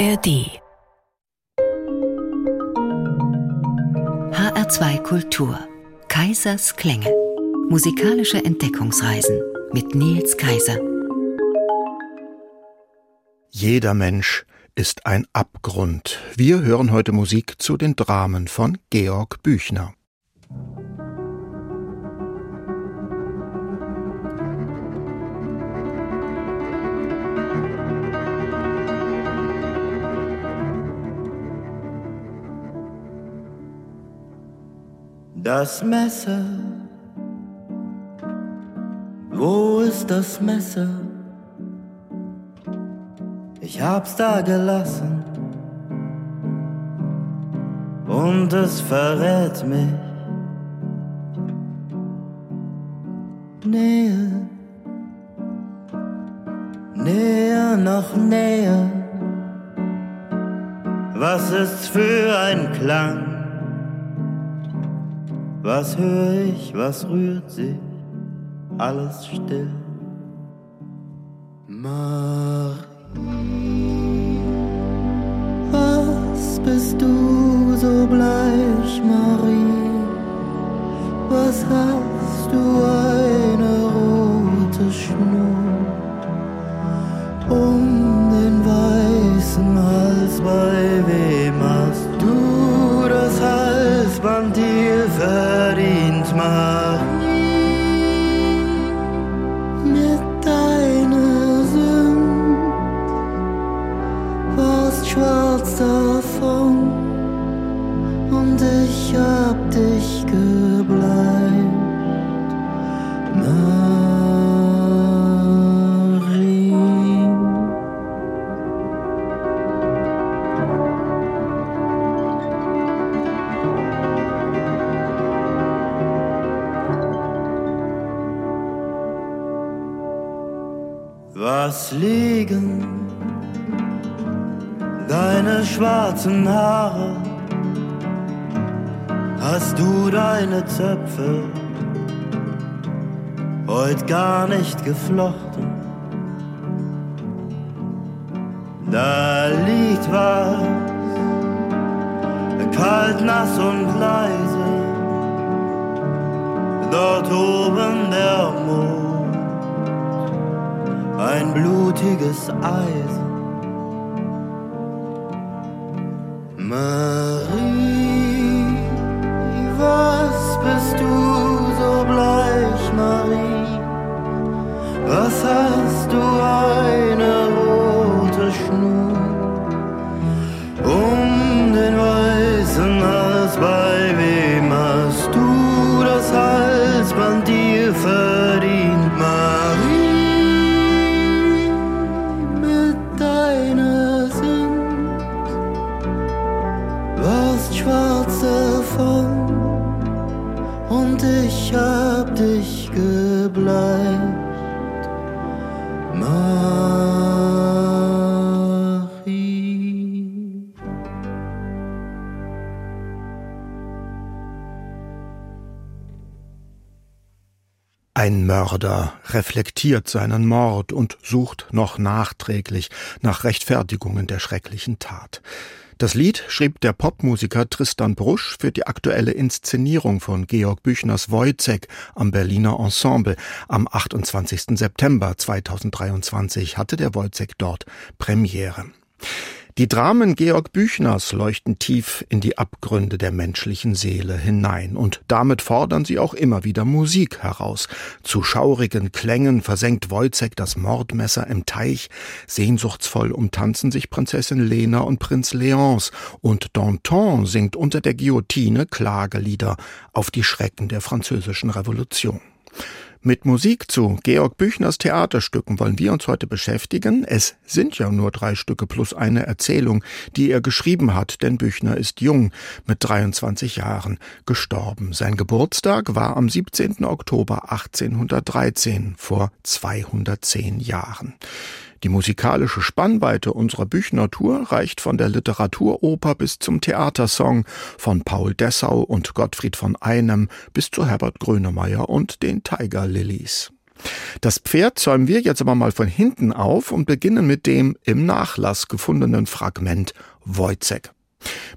ARD HR2 Kultur Kaisers Klänge Musikalische Entdeckungsreisen mit Nils Kaiser Jeder Mensch ist ein Abgrund. Wir hören heute Musik zu den Dramen von Georg Büchner. Das Messer, wo ist das Messer? Ich hab's da gelassen und es verrät mich. Nähe, näher, noch näher. Was ist für ein Klang? Was höre ich, was rührt sich? Alles still. Marie, was bist du so bleich, Marie? Was hast du eine rote Schnur um den weißen Hals? Bei wem geflochten? Gebleicht, Marie. Ein Mörder reflektiert seinen Mord und sucht noch nachträglich nach Rechtfertigungen der schrecklichen Tat. Das Lied schrieb der Popmusiker Tristan Brusch für die aktuelle Inszenierung von Georg Büchners Wojzeck am Berliner Ensemble. Am 28. September 2023 hatte der Wojzeck dort Premiere. Die Dramen Georg Büchners leuchten tief in die Abgründe der menschlichen Seele hinein und damit fordern sie auch immer wieder Musik heraus. Zu schaurigen Klängen versenkt Wojzeck das Mordmesser im Teich, sehnsuchtsvoll umtanzen sich Prinzessin Lena und Prinz Leonce und Danton singt unter der Guillotine Klagelieder auf die Schrecken der französischen Revolution. Mit Musik zu Georg Büchners Theaterstücken wollen wir uns heute beschäftigen. Es sind ja nur drei Stücke plus eine Erzählung, die er geschrieben hat, denn Büchner ist jung, mit 23 Jahren, gestorben. Sein Geburtstag war am 17. Oktober 1813, vor 210 Jahren. Die musikalische Spannweite unserer Büchner Tour reicht von der Literaturoper bis zum Theatersong, von Paul Dessau und Gottfried von Einem bis zu Herbert Grönemeyer und den Tiger Lilies. Das Pferd zäumen wir jetzt aber mal von hinten auf und beginnen mit dem im Nachlass gefundenen Fragment Wojcek.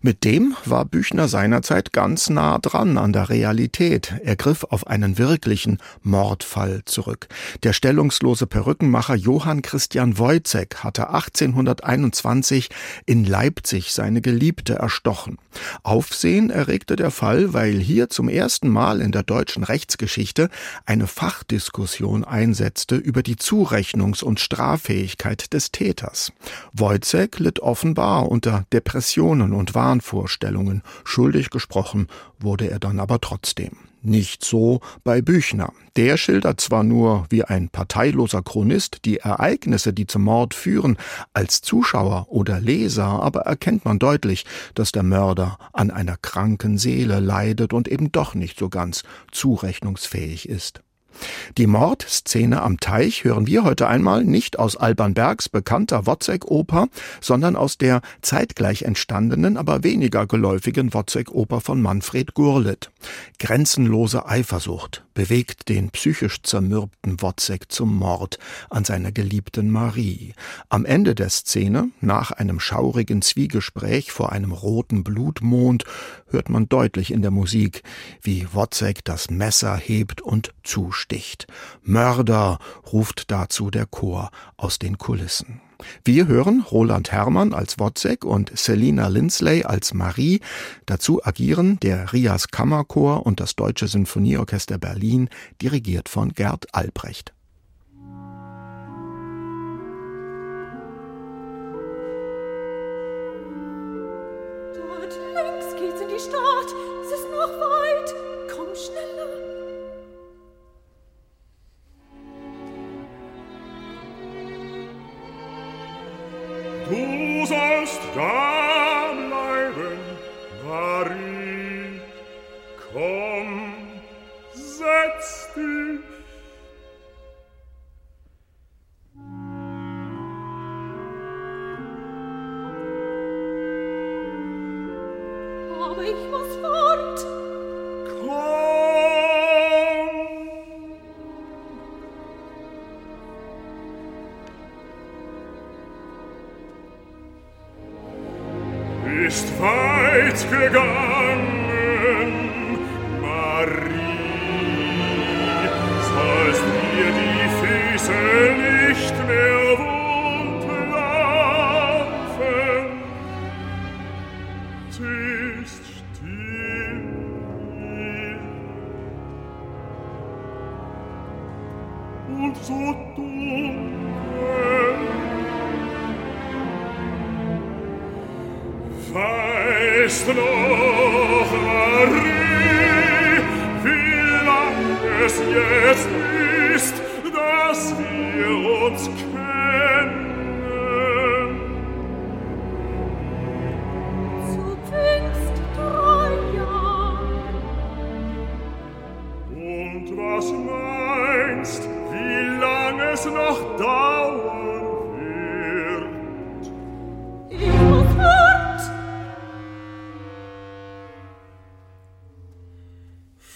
Mit dem war Büchner seinerzeit ganz nah dran an der Realität. Er griff auf einen wirklichen Mordfall zurück. Der stellungslose Perückenmacher Johann Christian Wojcek hatte 1821 in Leipzig seine Geliebte erstochen. Aufsehen erregte der Fall, weil hier zum ersten Mal in der deutschen Rechtsgeschichte eine Fachdiskussion einsetzte über die Zurechnungs- und Straffähigkeit des Täters. Wojcek litt offenbar unter Depressionen und Wahnvorstellungen. Schuldig gesprochen wurde er dann aber trotzdem. Nicht so bei Büchner. Der schildert zwar nur wie ein parteiloser Chronist die Ereignisse, die zum Mord führen, als Zuschauer oder Leser aber erkennt man deutlich, dass der Mörder an einer kranken Seele leidet und eben doch nicht so ganz zurechnungsfähig ist. Die Mordszene am Teich hören wir heute einmal nicht aus Alban Bergs bekannter Wozzeck-Oper, sondern aus der zeitgleich entstandenen, aber weniger geläufigen Wozzeck-Oper von Manfred Gurlitt. Grenzenlose Eifersucht bewegt den psychisch zermürbten Wozzeck zum Mord an seiner geliebten Marie. Am Ende der Szene, nach einem schaurigen Zwiegespräch vor einem roten Blutmond, hört man deutlich in der Musik, wie Wozzeck das Messer hebt und zusticht. Mörder, ruft dazu der Chor aus den Kulissen. Wir hören Roland Herrmann als Wozzeck und Selina Lindsley als Marie. Dazu agieren der Rias Kammerchor und das Deutsche Sinfonieorchester Berlin, dirigiert von Gerd Albrecht.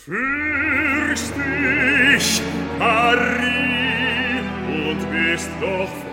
Fürst dich, Marie, und bist doch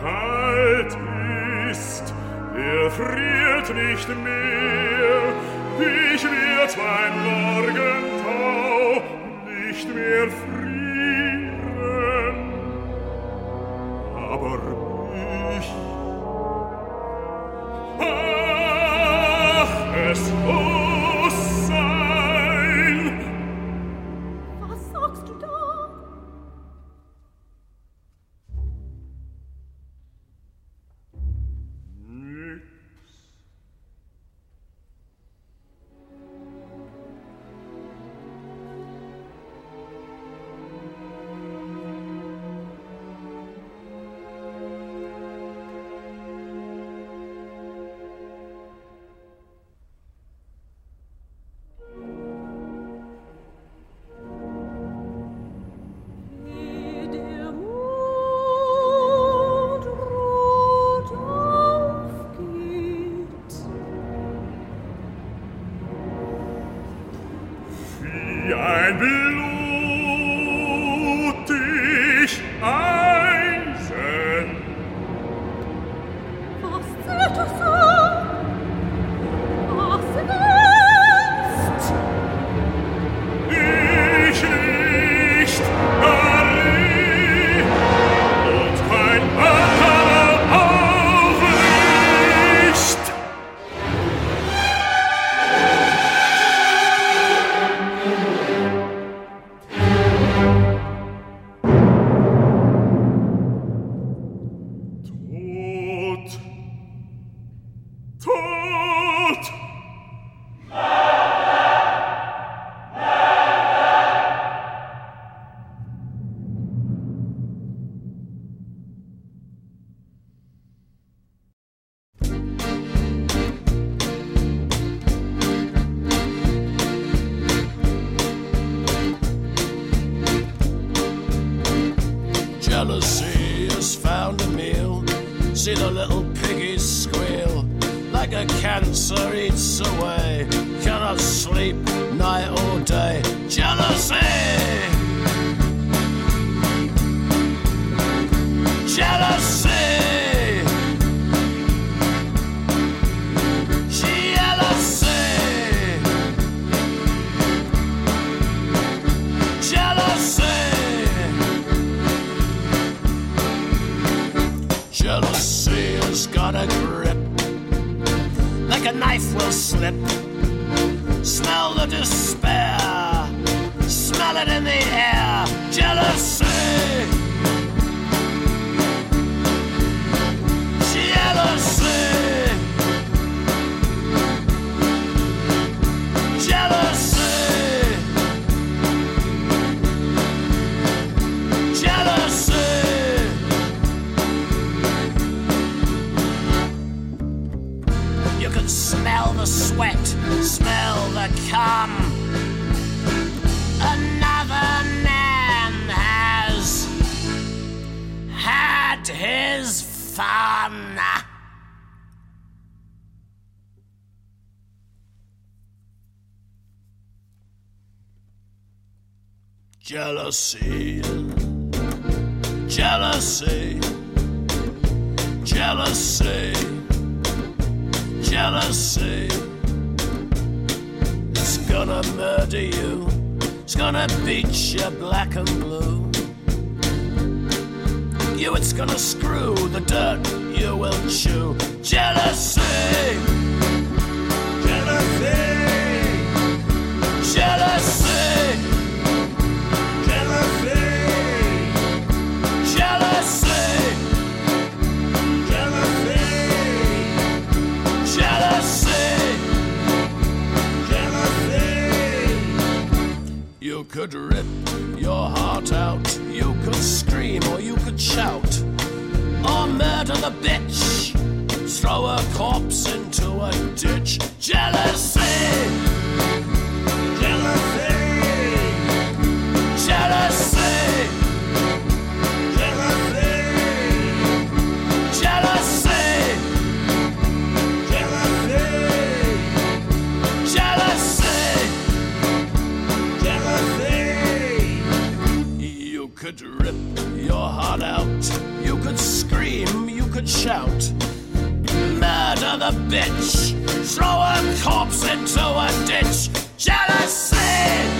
kalt ist, er friert nicht mehr. Ich wird mein Morgentau nicht mehr frieren. Jealousy, jealousy, jealousy, jealousy. It's gonna murder you, it's gonna beat you black and blue. You, it's gonna screw the dirt. You will chew. Jealousy, jealousy, jealousy. Jealousy, jealousy, jealousy, you could rip your heart out, you could scream or you could shout, or murder the bitch. Throw a corpse into a ditch. Jealousy, jealousy, heart out. You could scream, you could shout. Murder the bitch. Throw a corpse into a ditch. Jealousy!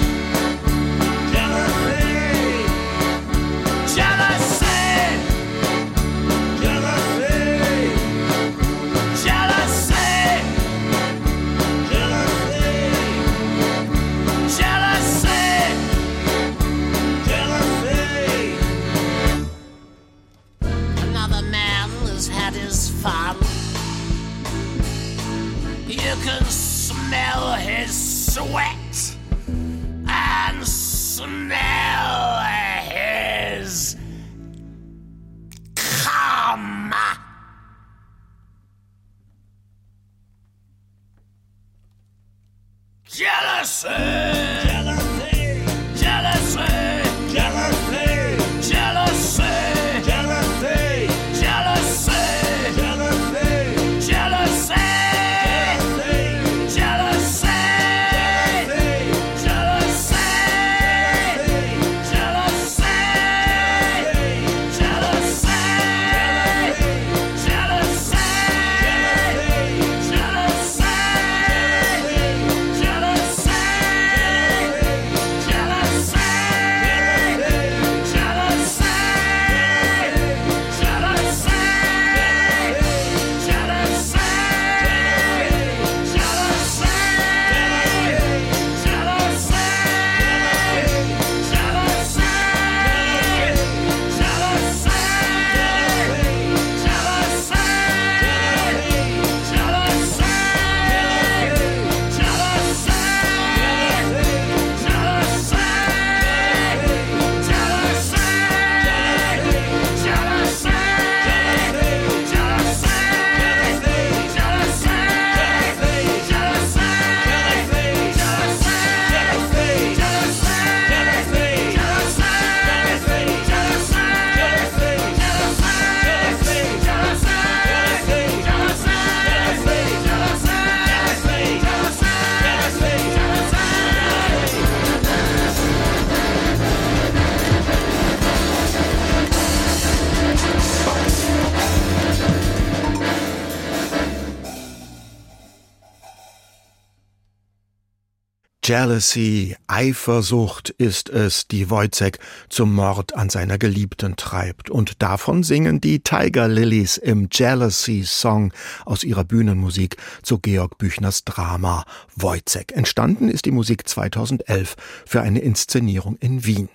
Jealousy, Eifersucht ist es, die Wojcek zum Mord an seiner Geliebten treibt. Und davon singen die Tiger Lilies im Jealousy Song aus ihrer Bühnenmusik zu Georg Büchners Drama Wojcek. Entstanden ist die Musik 2011 für eine Inszenierung in Wien.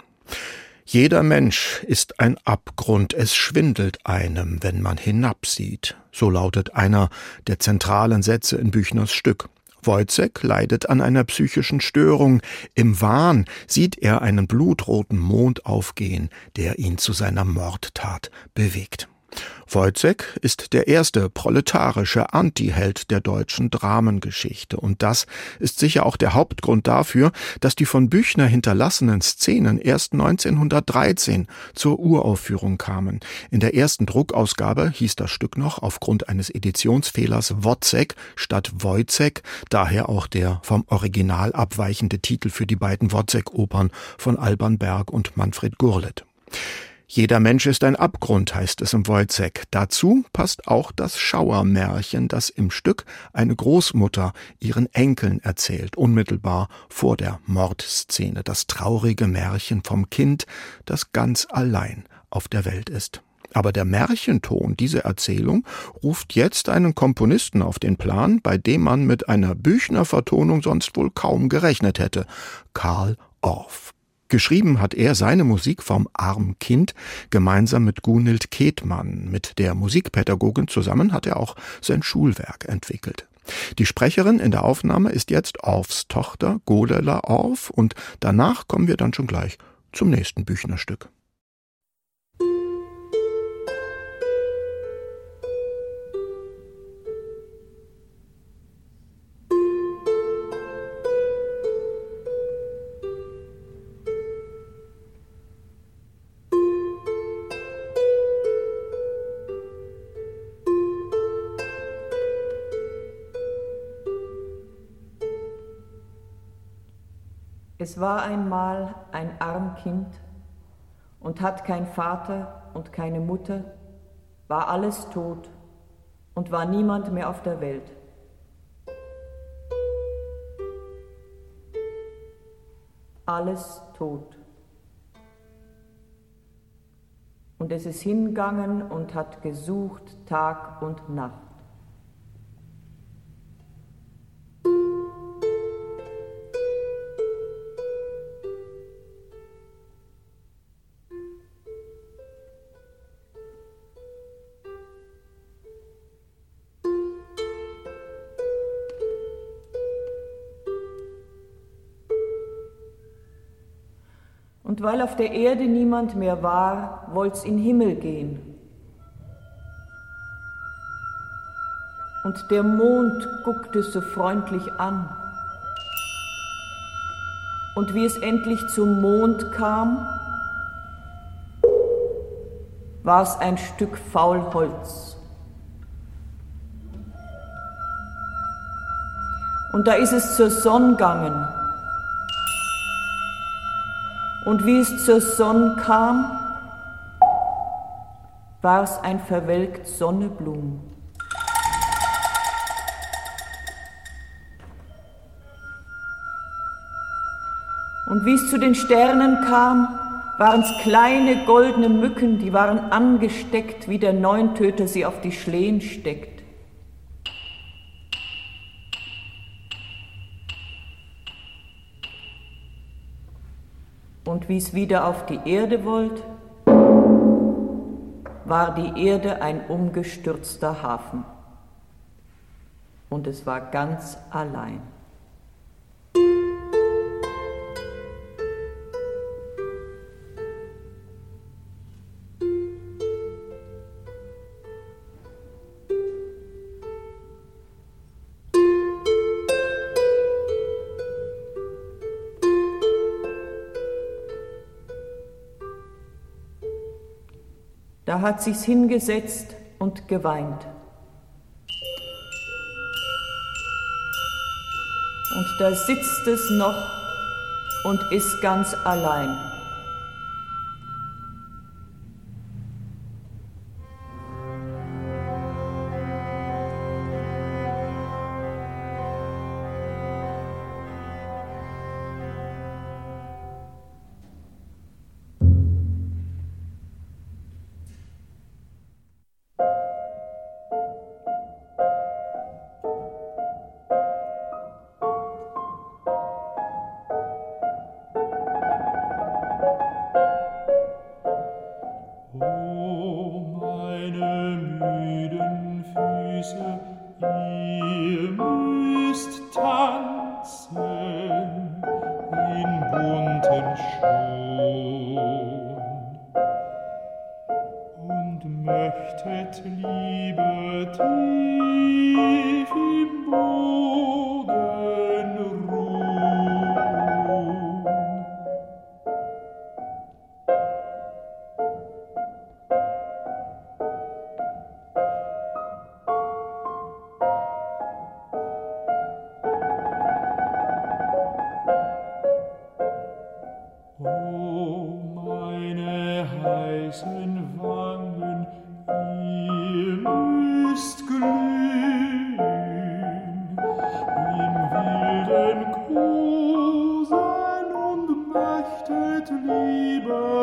Jeder Mensch ist ein Abgrund, es schwindelt einem, wenn man hinabsieht. So lautet einer der zentralen Sätze in Büchners Stück. Wojcek leidet an einer psychischen Störung. Im Wahn sieht er einen blutroten Mond aufgehen, der ihn zu seiner Mordtat bewegt. Wojcek ist der erste proletarische Antiheld der deutschen Dramengeschichte. Und das ist sicher auch der Hauptgrund dafür, dass die von Büchner hinterlassenen Szenen erst 1913 zur Uraufführung kamen. In der ersten Druckausgabe hieß das Stück noch aufgrund eines Editionsfehlers Wozek statt Wojcek, daher auch der vom Original abweichende Titel für die beiden Wozek-Opern von Alban Berg und Manfred Gurlitt. Jeder Mensch ist ein Abgrund, heißt es im Wojcek. Dazu passt auch das Schauermärchen, das im Stück eine Großmutter ihren Enkeln erzählt, unmittelbar vor der Mordszene. Das traurige Märchen vom Kind, das ganz allein auf der Welt ist. Aber der Märchenton dieser Erzählung ruft jetzt einen Komponisten auf den Plan, bei dem man mit einer Büchner-Vertonung sonst wohl kaum gerechnet hätte. Karl Orff. Geschrieben hat er seine Musik vom Arm Kind gemeinsam mit Gunhild Ketmann. Mit der Musikpädagogin zusammen hat er auch sein Schulwerk entwickelt. Die Sprecherin in der Aufnahme ist jetzt Orffs Tochter Godela Orff und danach kommen wir dann schon gleich zum nächsten Büchnerstück. Es war einmal ein arm Kind und hat kein Vater und keine Mutter, war alles tot und war niemand mehr auf der Welt. Alles tot. Und es ist hingegangen und hat gesucht Tag und Nacht. Weil auf der Erde niemand mehr war, wollt's in Himmel gehen. Und der Mond guckte so freundlich an. Und wie es endlich zum Mond kam, war es ein Stück Faulholz. Und da ist es zur Sonne gegangen und wie es zur Sonne kam, war es ein verwelkt Sonneblum. Und wie es zu den Sternen kam, waren es kleine goldene Mücken, die waren angesteckt, wie der Neuntöter sie auf die Schlehen steckt. Und wie es wieder auf die Erde wollt, war die Erde ein umgestürzter Hafen. Und es war ganz allein. Da hat sich's hingesetzt und geweint. Und da sitzt es noch und ist ganz allein.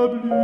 Von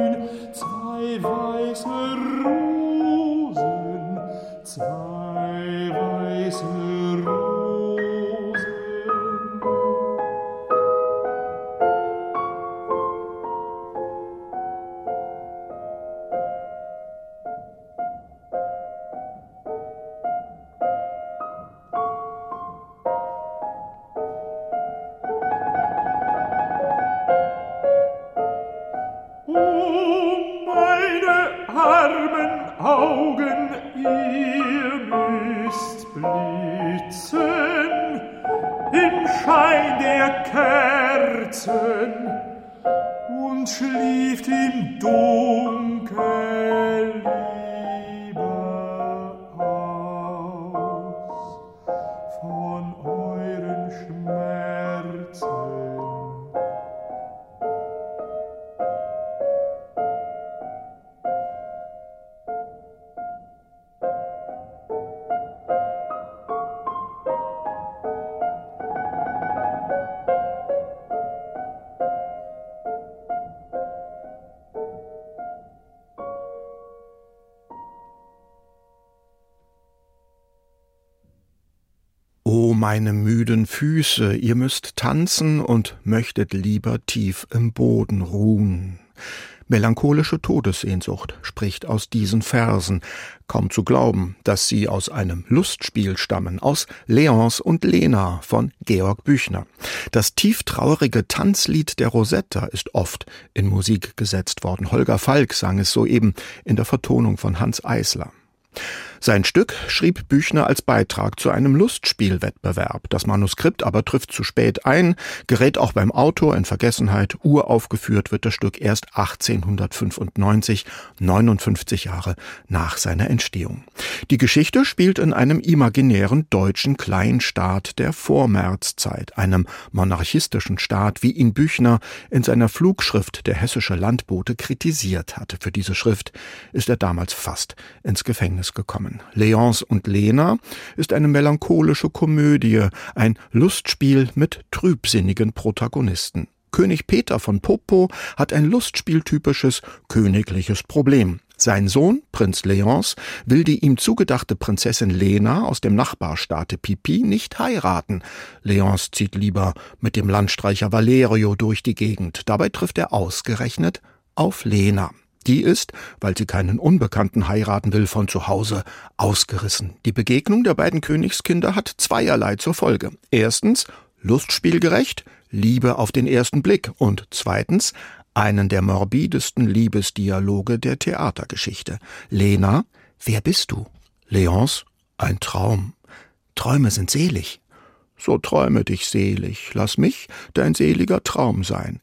meine müden Füße, ihr müsst tanzen und möchtet lieber tief im Boden ruhen. Melancholische Todessehnsucht spricht aus diesen Versen. Kaum zu glauben, dass sie aus einem Lustspiel stammen, aus Leons und Lena von Georg Büchner. Das tieftraurige Tanzlied der Rosetta ist oft in Musik gesetzt worden. Holger Falk sang es soeben in der Vertonung von Hans Eisler. Sein Stück schrieb Büchner als Beitrag zu einem Lustspielwettbewerb. Das Manuskript aber trifft zu spät ein, gerät auch beim Autor in Vergessenheit. Uraufgeführt wird das Stück erst 1895, 59 Jahre nach seiner Entstehung. Die Geschichte spielt in einem imaginären deutschen Kleinstaat der Vormärzzeit, einem monarchistischen Staat, wie ihn Büchner in seiner Flugschrift Der hessische Landbote kritisiert hatte. Für diese Schrift ist er damals fast ins Gefängnis gekommen. Namen. Leonce und Lena ist eine melancholische Komödie, ein Lustspiel mit trübsinnigen Protagonisten. König Peter von Popo hat ein lustspieltypisches königliches Problem. Sein Sohn, Prinz Leonce, will die ihm zugedachte Prinzessin Lena aus dem Nachbarstaate Pipi nicht heiraten. Leonce zieht lieber mit dem Landstreicher Valerio durch die Gegend. Dabei trifft er ausgerechnet auf Lena. Die ist, weil sie keinen Unbekannten heiraten will, von zu Hause ausgerissen. Die Begegnung der beiden Königskinder hat zweierlei zur Folge. Erstens lustspielgerecht, Liebe auf den ersten Blick und zweitens einen der morbidesten Liebesdialoge der Theatergeschichte. Lena, wer bist du? Leonce, ein Traum. Träume sind selig. So träume dich selig, lass mich dein seliger Traum sein.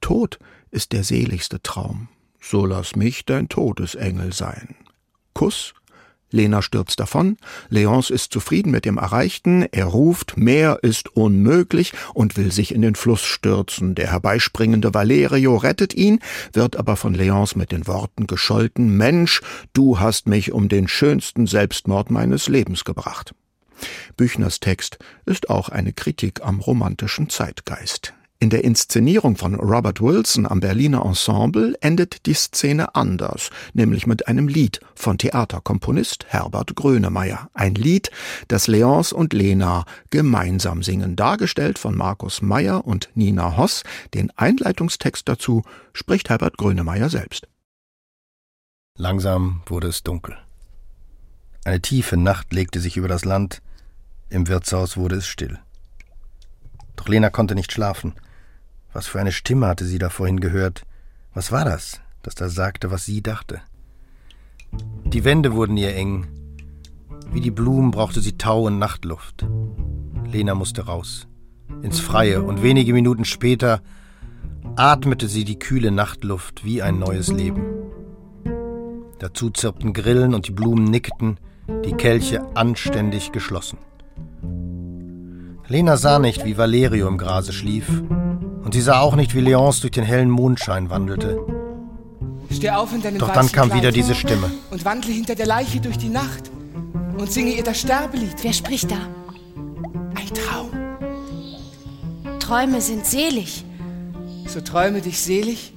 Tod ist der seligste Traum so lass mich dein Todesengel sein. Kuss. Lena stürzt davon, Leonce ist zufrieden mit dem Erreichten, er ruft, mehr ist unmöglich und will sich in den Fluss stürzen. Der herbeispringende Valerio rettet ihn, wird aber von Leonce mit den Worten gescholten, Mensch, du hast mich um den schönsten Selbstmord meines Lebens gebracht. Büchners Text ist auch eine Kritik am romantischen Zeitgeist. In der Inszenierung von Robert Wilson am Berliner Ensemble endet die Szene anders, nämlich mit einem Lied von Theaterkomponist Herbert Grönemeyer. Ein Lied, das Leonce und Lena gemeinsam singen, dargestellt von Markus Meyer und Nina Hoss. Den Einleitungstext dazu spricht Herbert Grönemeyer selbst. Langsam wurde es dunkel. Eine tiefe Nacht legte sich über das Land, im Wirtshaus wurde es still. Doch Lena konnte nicht schlafen. Was für eine Stimme hatte sie da vorhin gehört? Was war das, das da sagte, was sie dachte? Die Wände wurden ihr eng. Wie die Blumen brauchte sie Tau und Nachtluft. Lena musste raus, ins Freie, und wenige Minuten später atmete sie die kühle Nachtluft wie ein neues Leben. Dazu zirpten Grillen und die Blumen nickten, die Kelche anständig geschlossen. Lena sah nicht, wie Valerio im Grase schlief und sie sah auch nicht, wie Leonce durch den hellen Mondschein wandelte. Steh auf in deinem Doch dann kam wieder diese Stimme. Und wandle hinter der Leiche durch die Nacht und singe ihr das Sterbelied. Wer spricht da? Ein Traum. Träume sind selig. So träume dich selig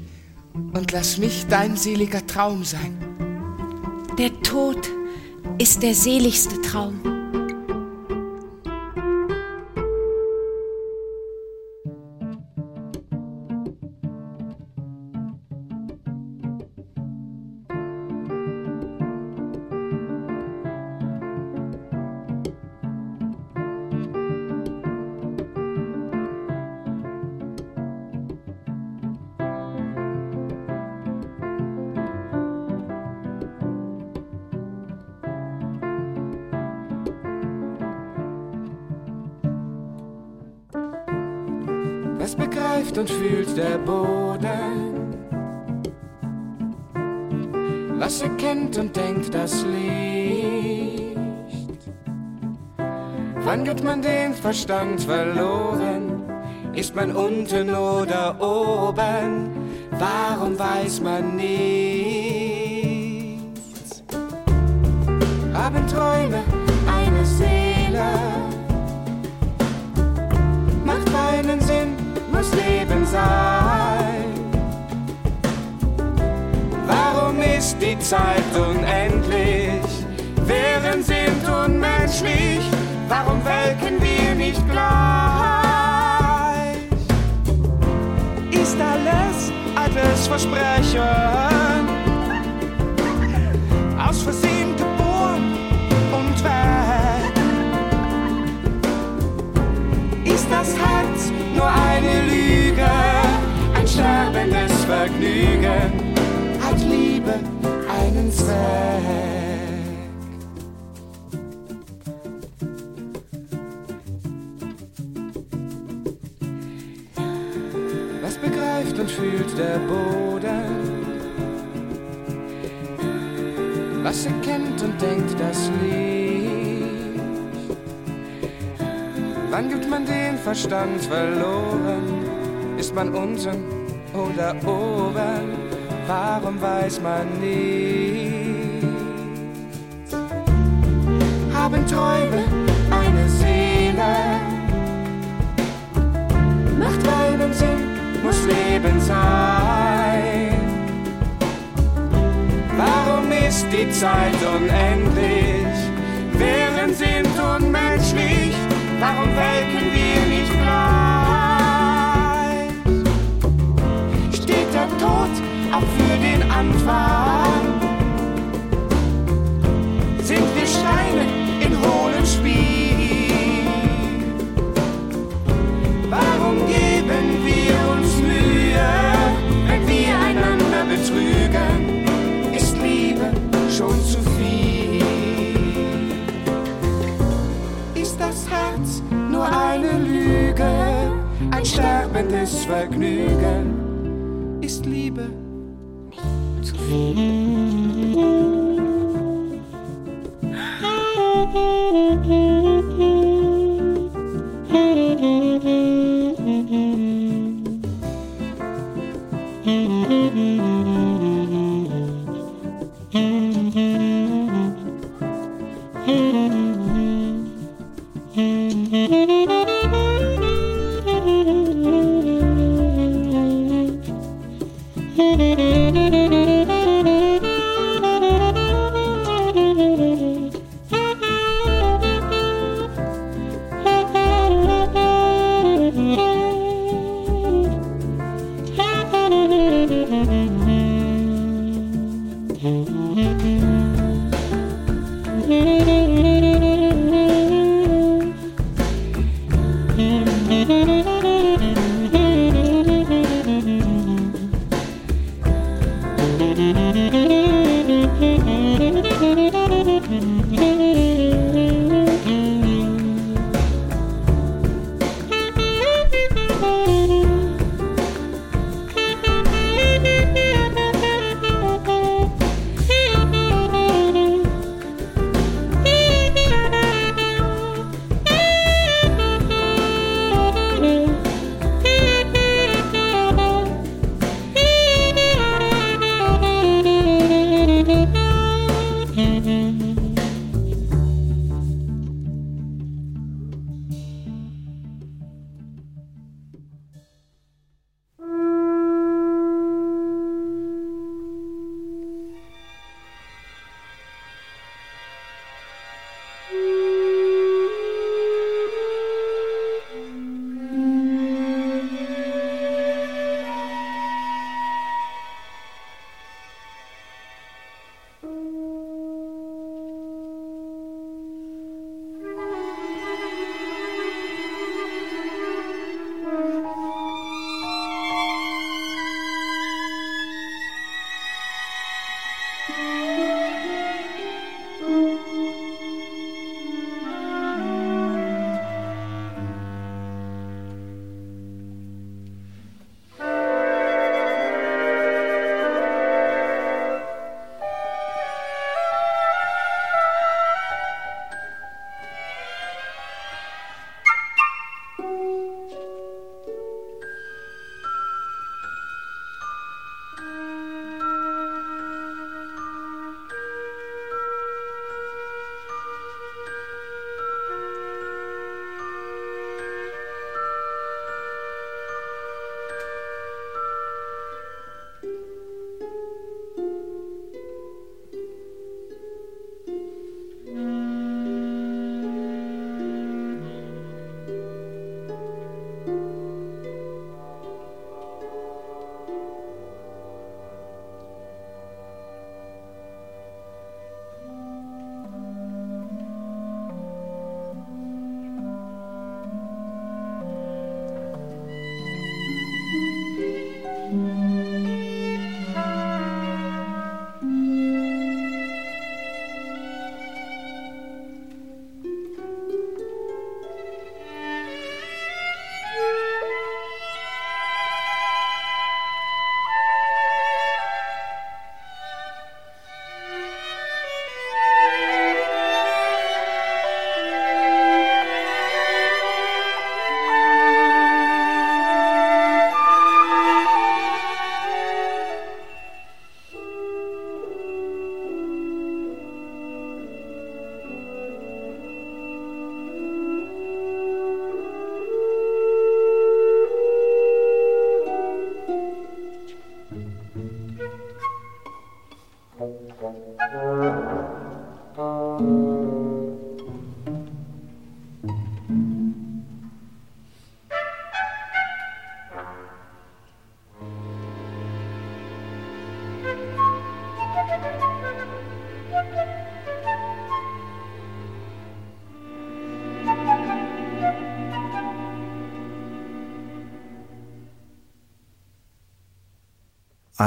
und lass mich dein seliger Traum sein. Der Tod ist der seligste Traum. Verstand verloren? Ist man unten oder oben? Warum weiß man nichts? Haben Träume eine Seele? Macht keinen Sinn, muss Leben sein. Warum ist die Zeit unendlich? Wären sind unmenschlich? Warum welken wir nicht gleich? Ist alles altes Versprechen? Aus Versehen geboren und weg? Ist das Herz nur eine Lüge, ein sterbendes Vergnügen? Hat Liebe einen Zweck? Fühlt der Boden. Was erkennt und denkt das Licht? Wann gibt man den Verstand verloren? Ist man unten oder oben? Warum weiß man nie? Haben Träume eine Seele? Macht keinen Sinn muss Leben sein. Warum ist die Zeit unendlich? Wären sind unmenschlich, warum welken wir nicht gleich? Steht der Tod auch für den Anfang? Sind wir Steine in hohlem Spiel? Warum geben wir lebendes Vergnügen ist Liebe zu viel.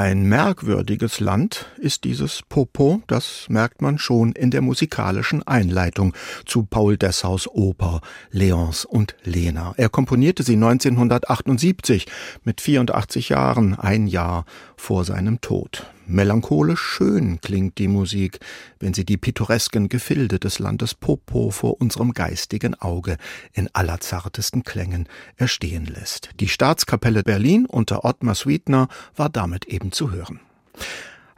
Ein merkwürdiges Land ist dieses Popo, das merkt man schon in der musikalischen Einleitung zu Paul Dessaus Oper Leons und Lena. Er komponierte sie 1978 mit 84 Jahren, ein Jahr vor seinem Tod. Melancholisch schön klingt die Musik, wenn sie die pittoresken Gefilde des Landes Popo vor unserem geistigen Auge in allerzartesten Klängen erstehen lässt. Die Staatskapelle Berlin unter Ottmar Sweetner war damit eben zu hören.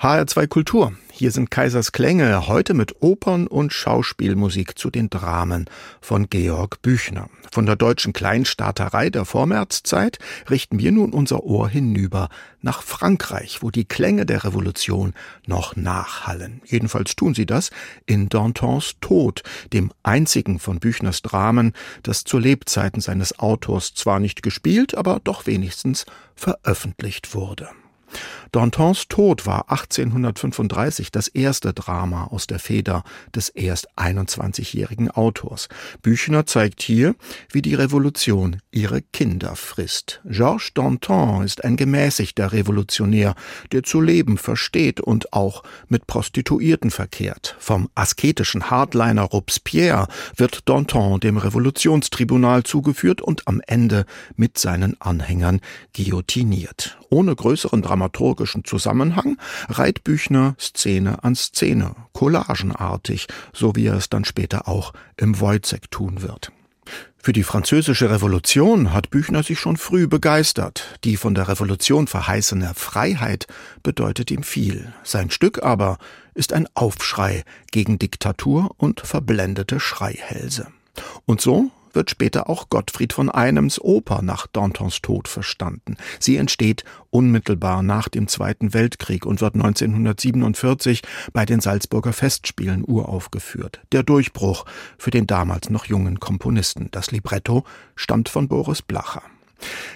HR2 Kultur. Hier sind Kaisers Klänge, heute mit Opern und Schauspielmusik zu den Dramen von Georg Büchner. Von der deutschen Kleinstaaterei der Vormärzzeit richten wir nun unser Ohr hinüber nach Frankreich, wo die Klänge der Revolution noch nachhallen. Jedenfalls tun sie das in Dantons Tod, dem einzigen von Büchners Dramen, das zu Lebzeiten seines Autors zwar nicht gespielt, aber doch wenigstens veröffentlicht wurde. Dantons Tod war 1835 das erste Drama aus der Feder des erst 21-jährigen Autors. Büchner zeigt hier, wie die Revolution ihre Kinder frisst. Georges Danton ist ein gemäßigter Revolutionär, der zu leben versteht und auch mit Prostituierten verkehrt. Vom asketischen Hardliner Robespierre wird Danton dem Revolutionstribunal zugeführt und am Ende mit seinen Anhängern guillotiniert. Ohne größeren dramaturgischen Zusammenhang reiht Büchner Szene an Szene, collagenartig, so wie er es dann später auch im Wojzeck tun wird. Für die französische Revolution hat Büchner sich schon früh begeistert. Die von der Revolution verheißene Freiheit bedeutet ihm viel. Sein Stück aber ist ein Aufschrei gegen Diktatur und verblendete Schreihälse. Und so wird später auch Gottfried von Einems Oper nach Dantons Tod verstanden. Sie entsteht unmittelbar nach dem Zweiten Weltkrieg und wird 1947 bei den Salzburger Festspielen uraufgeführt. Der Durchbruch für den damals noch jungen Komponisten. Das Libretto stammt von Boris Blacher.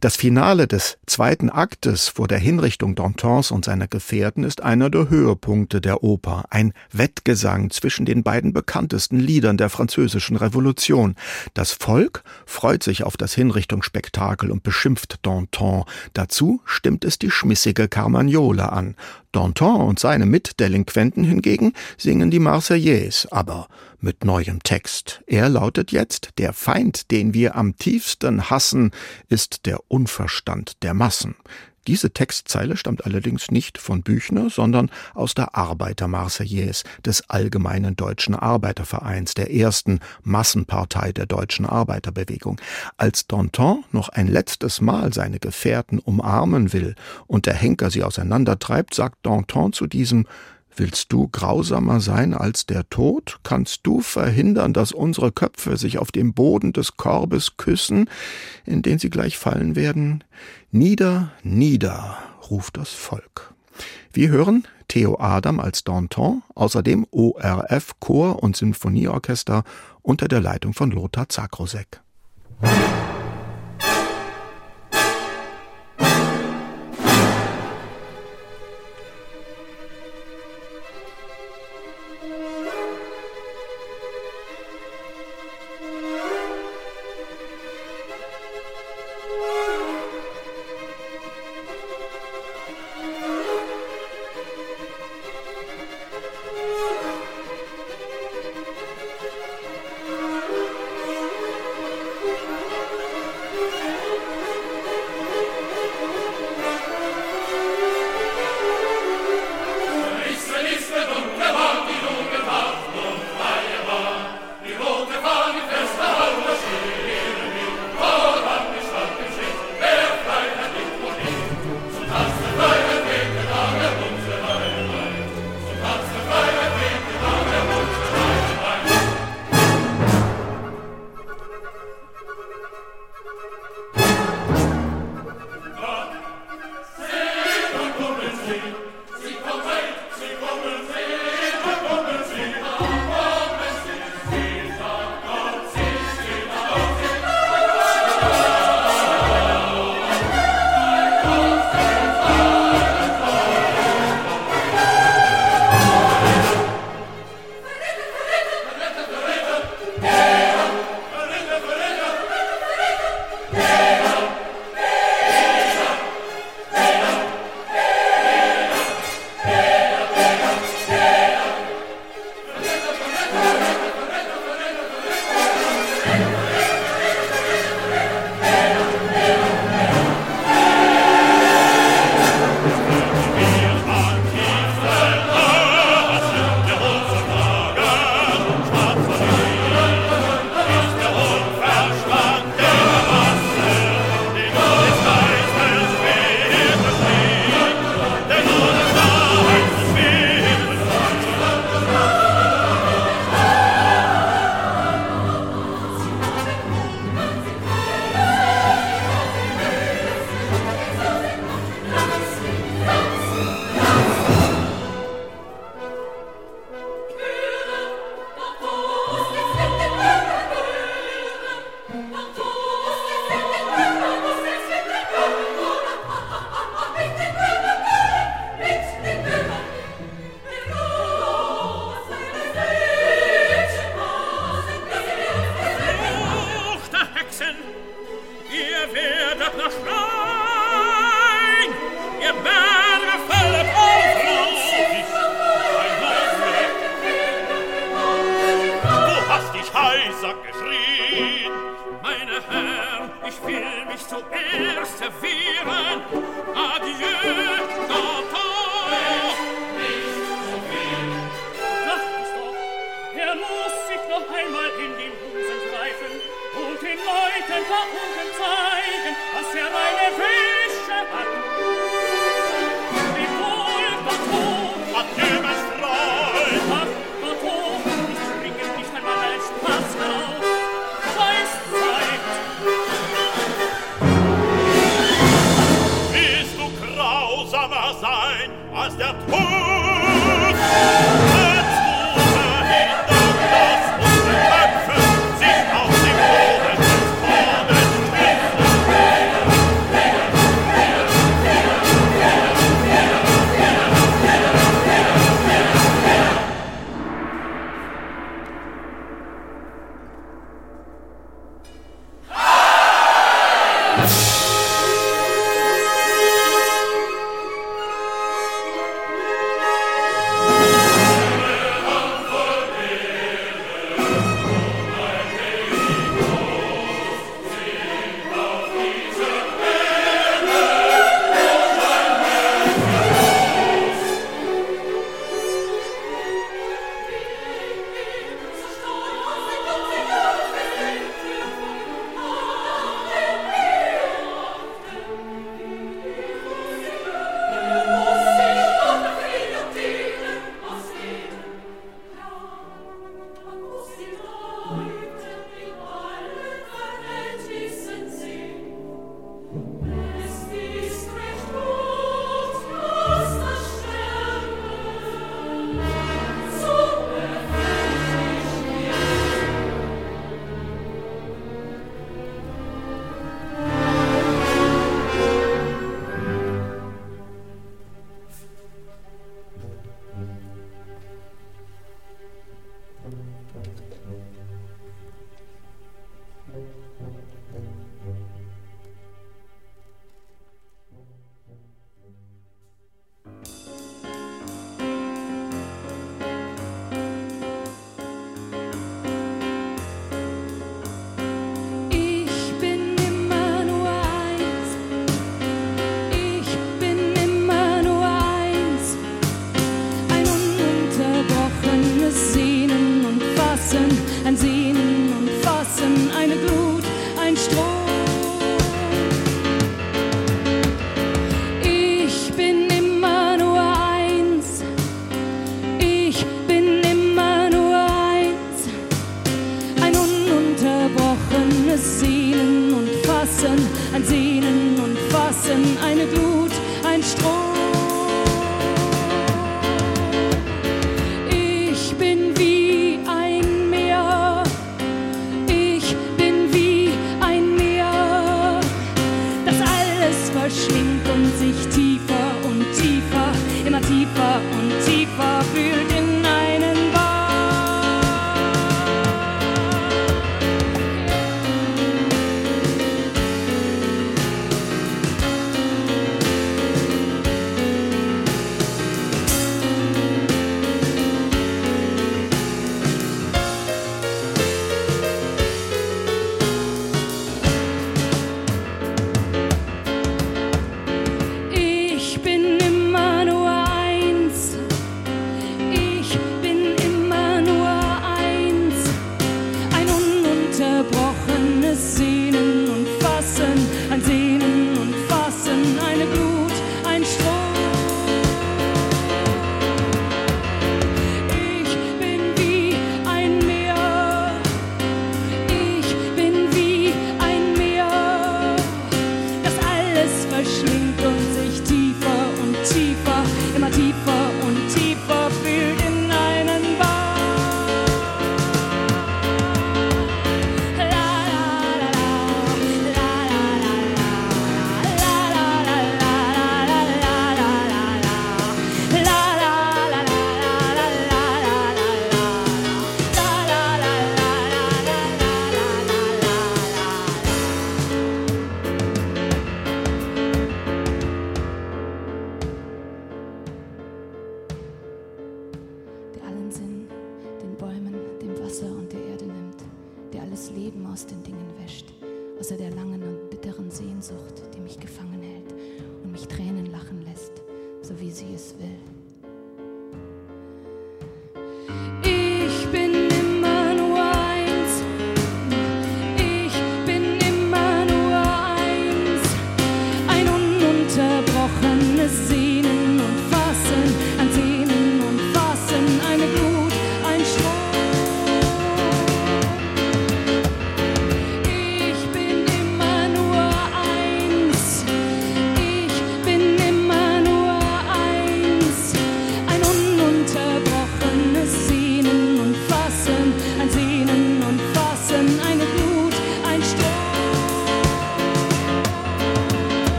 Das Finale des zweiten Aktes vor der Hinrichtung Dantons und seiner Gefährten ist einer der Höhepunkte der Oper, ein Wettgesang zwischen den beiden bekanntesten Liedern der französischen Revolution. Das Volk freut sich auf das Hinrichtungsspektakel und beschimpft Danton. Dazu stimmt es die schmissige Carmagnole an. Danton und seine Mitdelinquenten hingegen singen die Marseillaise, aber mit neuem Text. Er lautet jetzt, der Feind, den wir am tiefsten hassen, ist der Unverstand der Massen. Diese Textzeile stammt allerdings nicht von Büchner, sondern aus der Arbeiter-Marseillaise des Allgemeinen Deutschen Arbeitervereins, der ersten Massenpartei der deutschen Arbeiterbewegung. Als Danton noch ein letztes Mal seine Gefährten umarmen will und der Henker sie auseinandertreibt, sagt Danton zu diesem Willst du grausamer sein als der Tod? Kannst du verhindern, dass unsere Köpfe sich auf dem Boden des Korbes küssen, in den sie gleich fallen werden? Nieder, nieder, ruft das Volk. Wir hören Theo Adam als Danton, außerdem ORF Chor und Sinfonieorchester unter der Leitung von Lothar Zakrosek.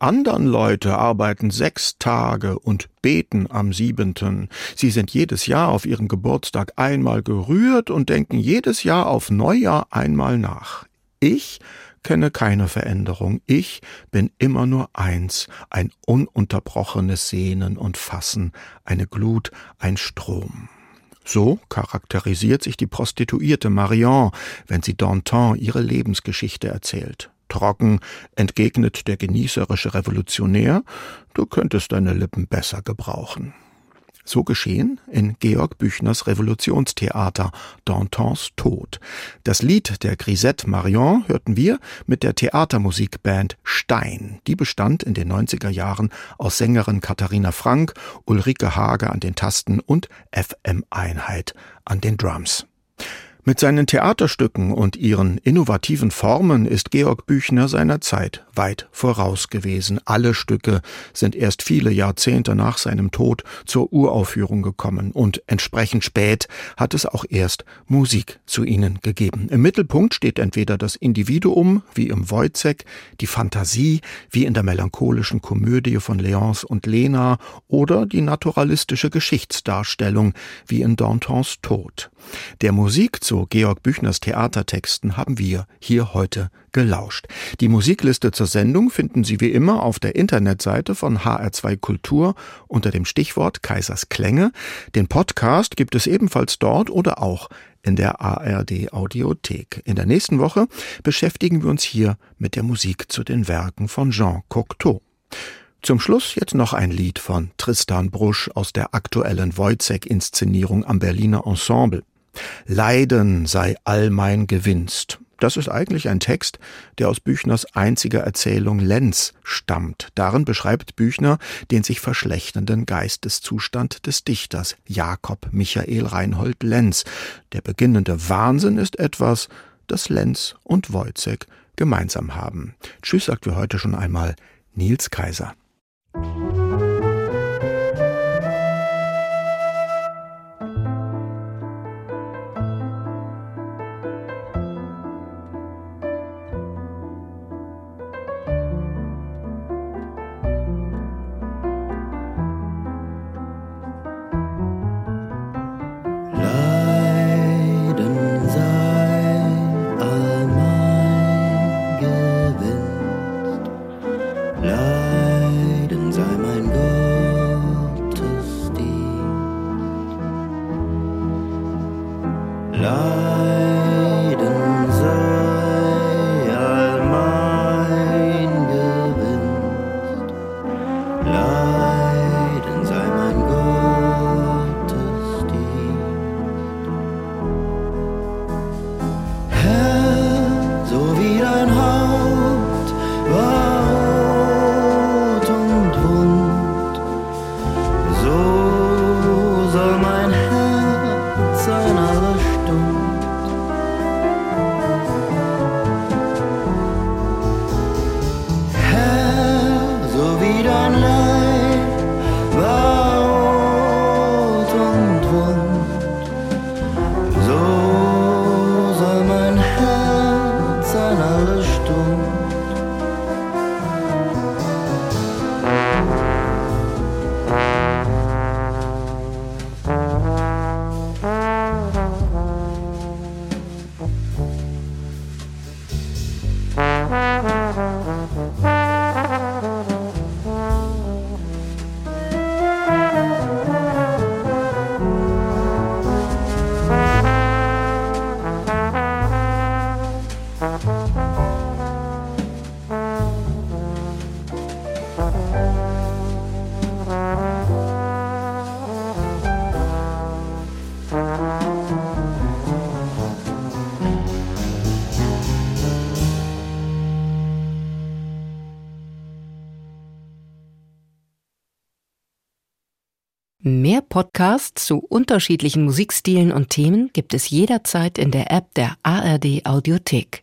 Die andern Leute arbeiten sechs Tage und beten am siebenten. Sie sind jedes Jahr auf ihren Geburtstag einmal gerührt und denken jedes Jahr auf Neujahr einmal nach. Ich kenne keine Veränderung. Ich bin immer nur eins, ein ununterbrochenes Sehnen und Fassen, eine Glut, ein Strom. So charakterisiert sich die Prostituierte Marion, wenn sie Danton ihre Lebensgeschichte erzählt. Trocken entgegnet der genießerische Revolutionär, du könntest deine Lippen besser gebrauchen. So geschehen in Georg Büchners Revolutionstheater Dantons Tod. Das Lied der Grisette Marion hörten wir mit der Theatermusikband Stein. Die bestand in den 90er Jahren aus Sängerin Katharina Frank, Ulrike Hage an den Tasten und FM Einheit an den Drums. Mit seinen Theaterstücken und ihren innovativen Formen ist Georg Büchner seiner Zeit weit voraus gewesen. Alle Stücke sind erst viele Jahrzehnte nach seinem Tod zur Uraufführung gekommen und entsprechend spät hat es auch erst Musik zu ihnen gegeben. Im Mittelpunkt steht entweder das Individuum, wie im Wojzeck, die Fantasie, wie in der melancholischen Komödie von Leonce und Lena oder die naturalistische Geschichtsdarstellung, wie in Dantons Tod. Der Musik zu Georg Büchners Theatertexten haben wir hier heute gelauscht. Die Musikliste zur Sendung finden Sie wie immer auf der Internetseite von HR2 Kultur unter dem Stichwort Kaisers Klänge. Den Podcast gibt es ebenfalls dort oder auch in der ARD Audiothek. In der nächsten Woche beschäftigen wir uns hier mit der Musik zu den Werken von Jean Cocteau. Zum Schluss jetzt noch ein Lied von Tristan Brusch aus der aktuellen Wojzeck-Inszenierung am Berliner Ensemble. Leiden sei all mein Gewinst. Das ist eigentlich ein Text, der aus Büchners einziger Erzählung Lenz stammt. Darin beschreibt Büchner den sich verschlechternden Geisteszustand des Dichters Jakob Michael Reinhold Lenz. Der beginnende Wahnsinn ist etwas, das Lenz und Wojzeck gemeinsam haben. Tschüss sagt für heute schon einmal Nils Kaiser. Podcasts zu unterschiedlichen Musikstilen und Themen gibt es jederzeit in der App der ARD Audiothek.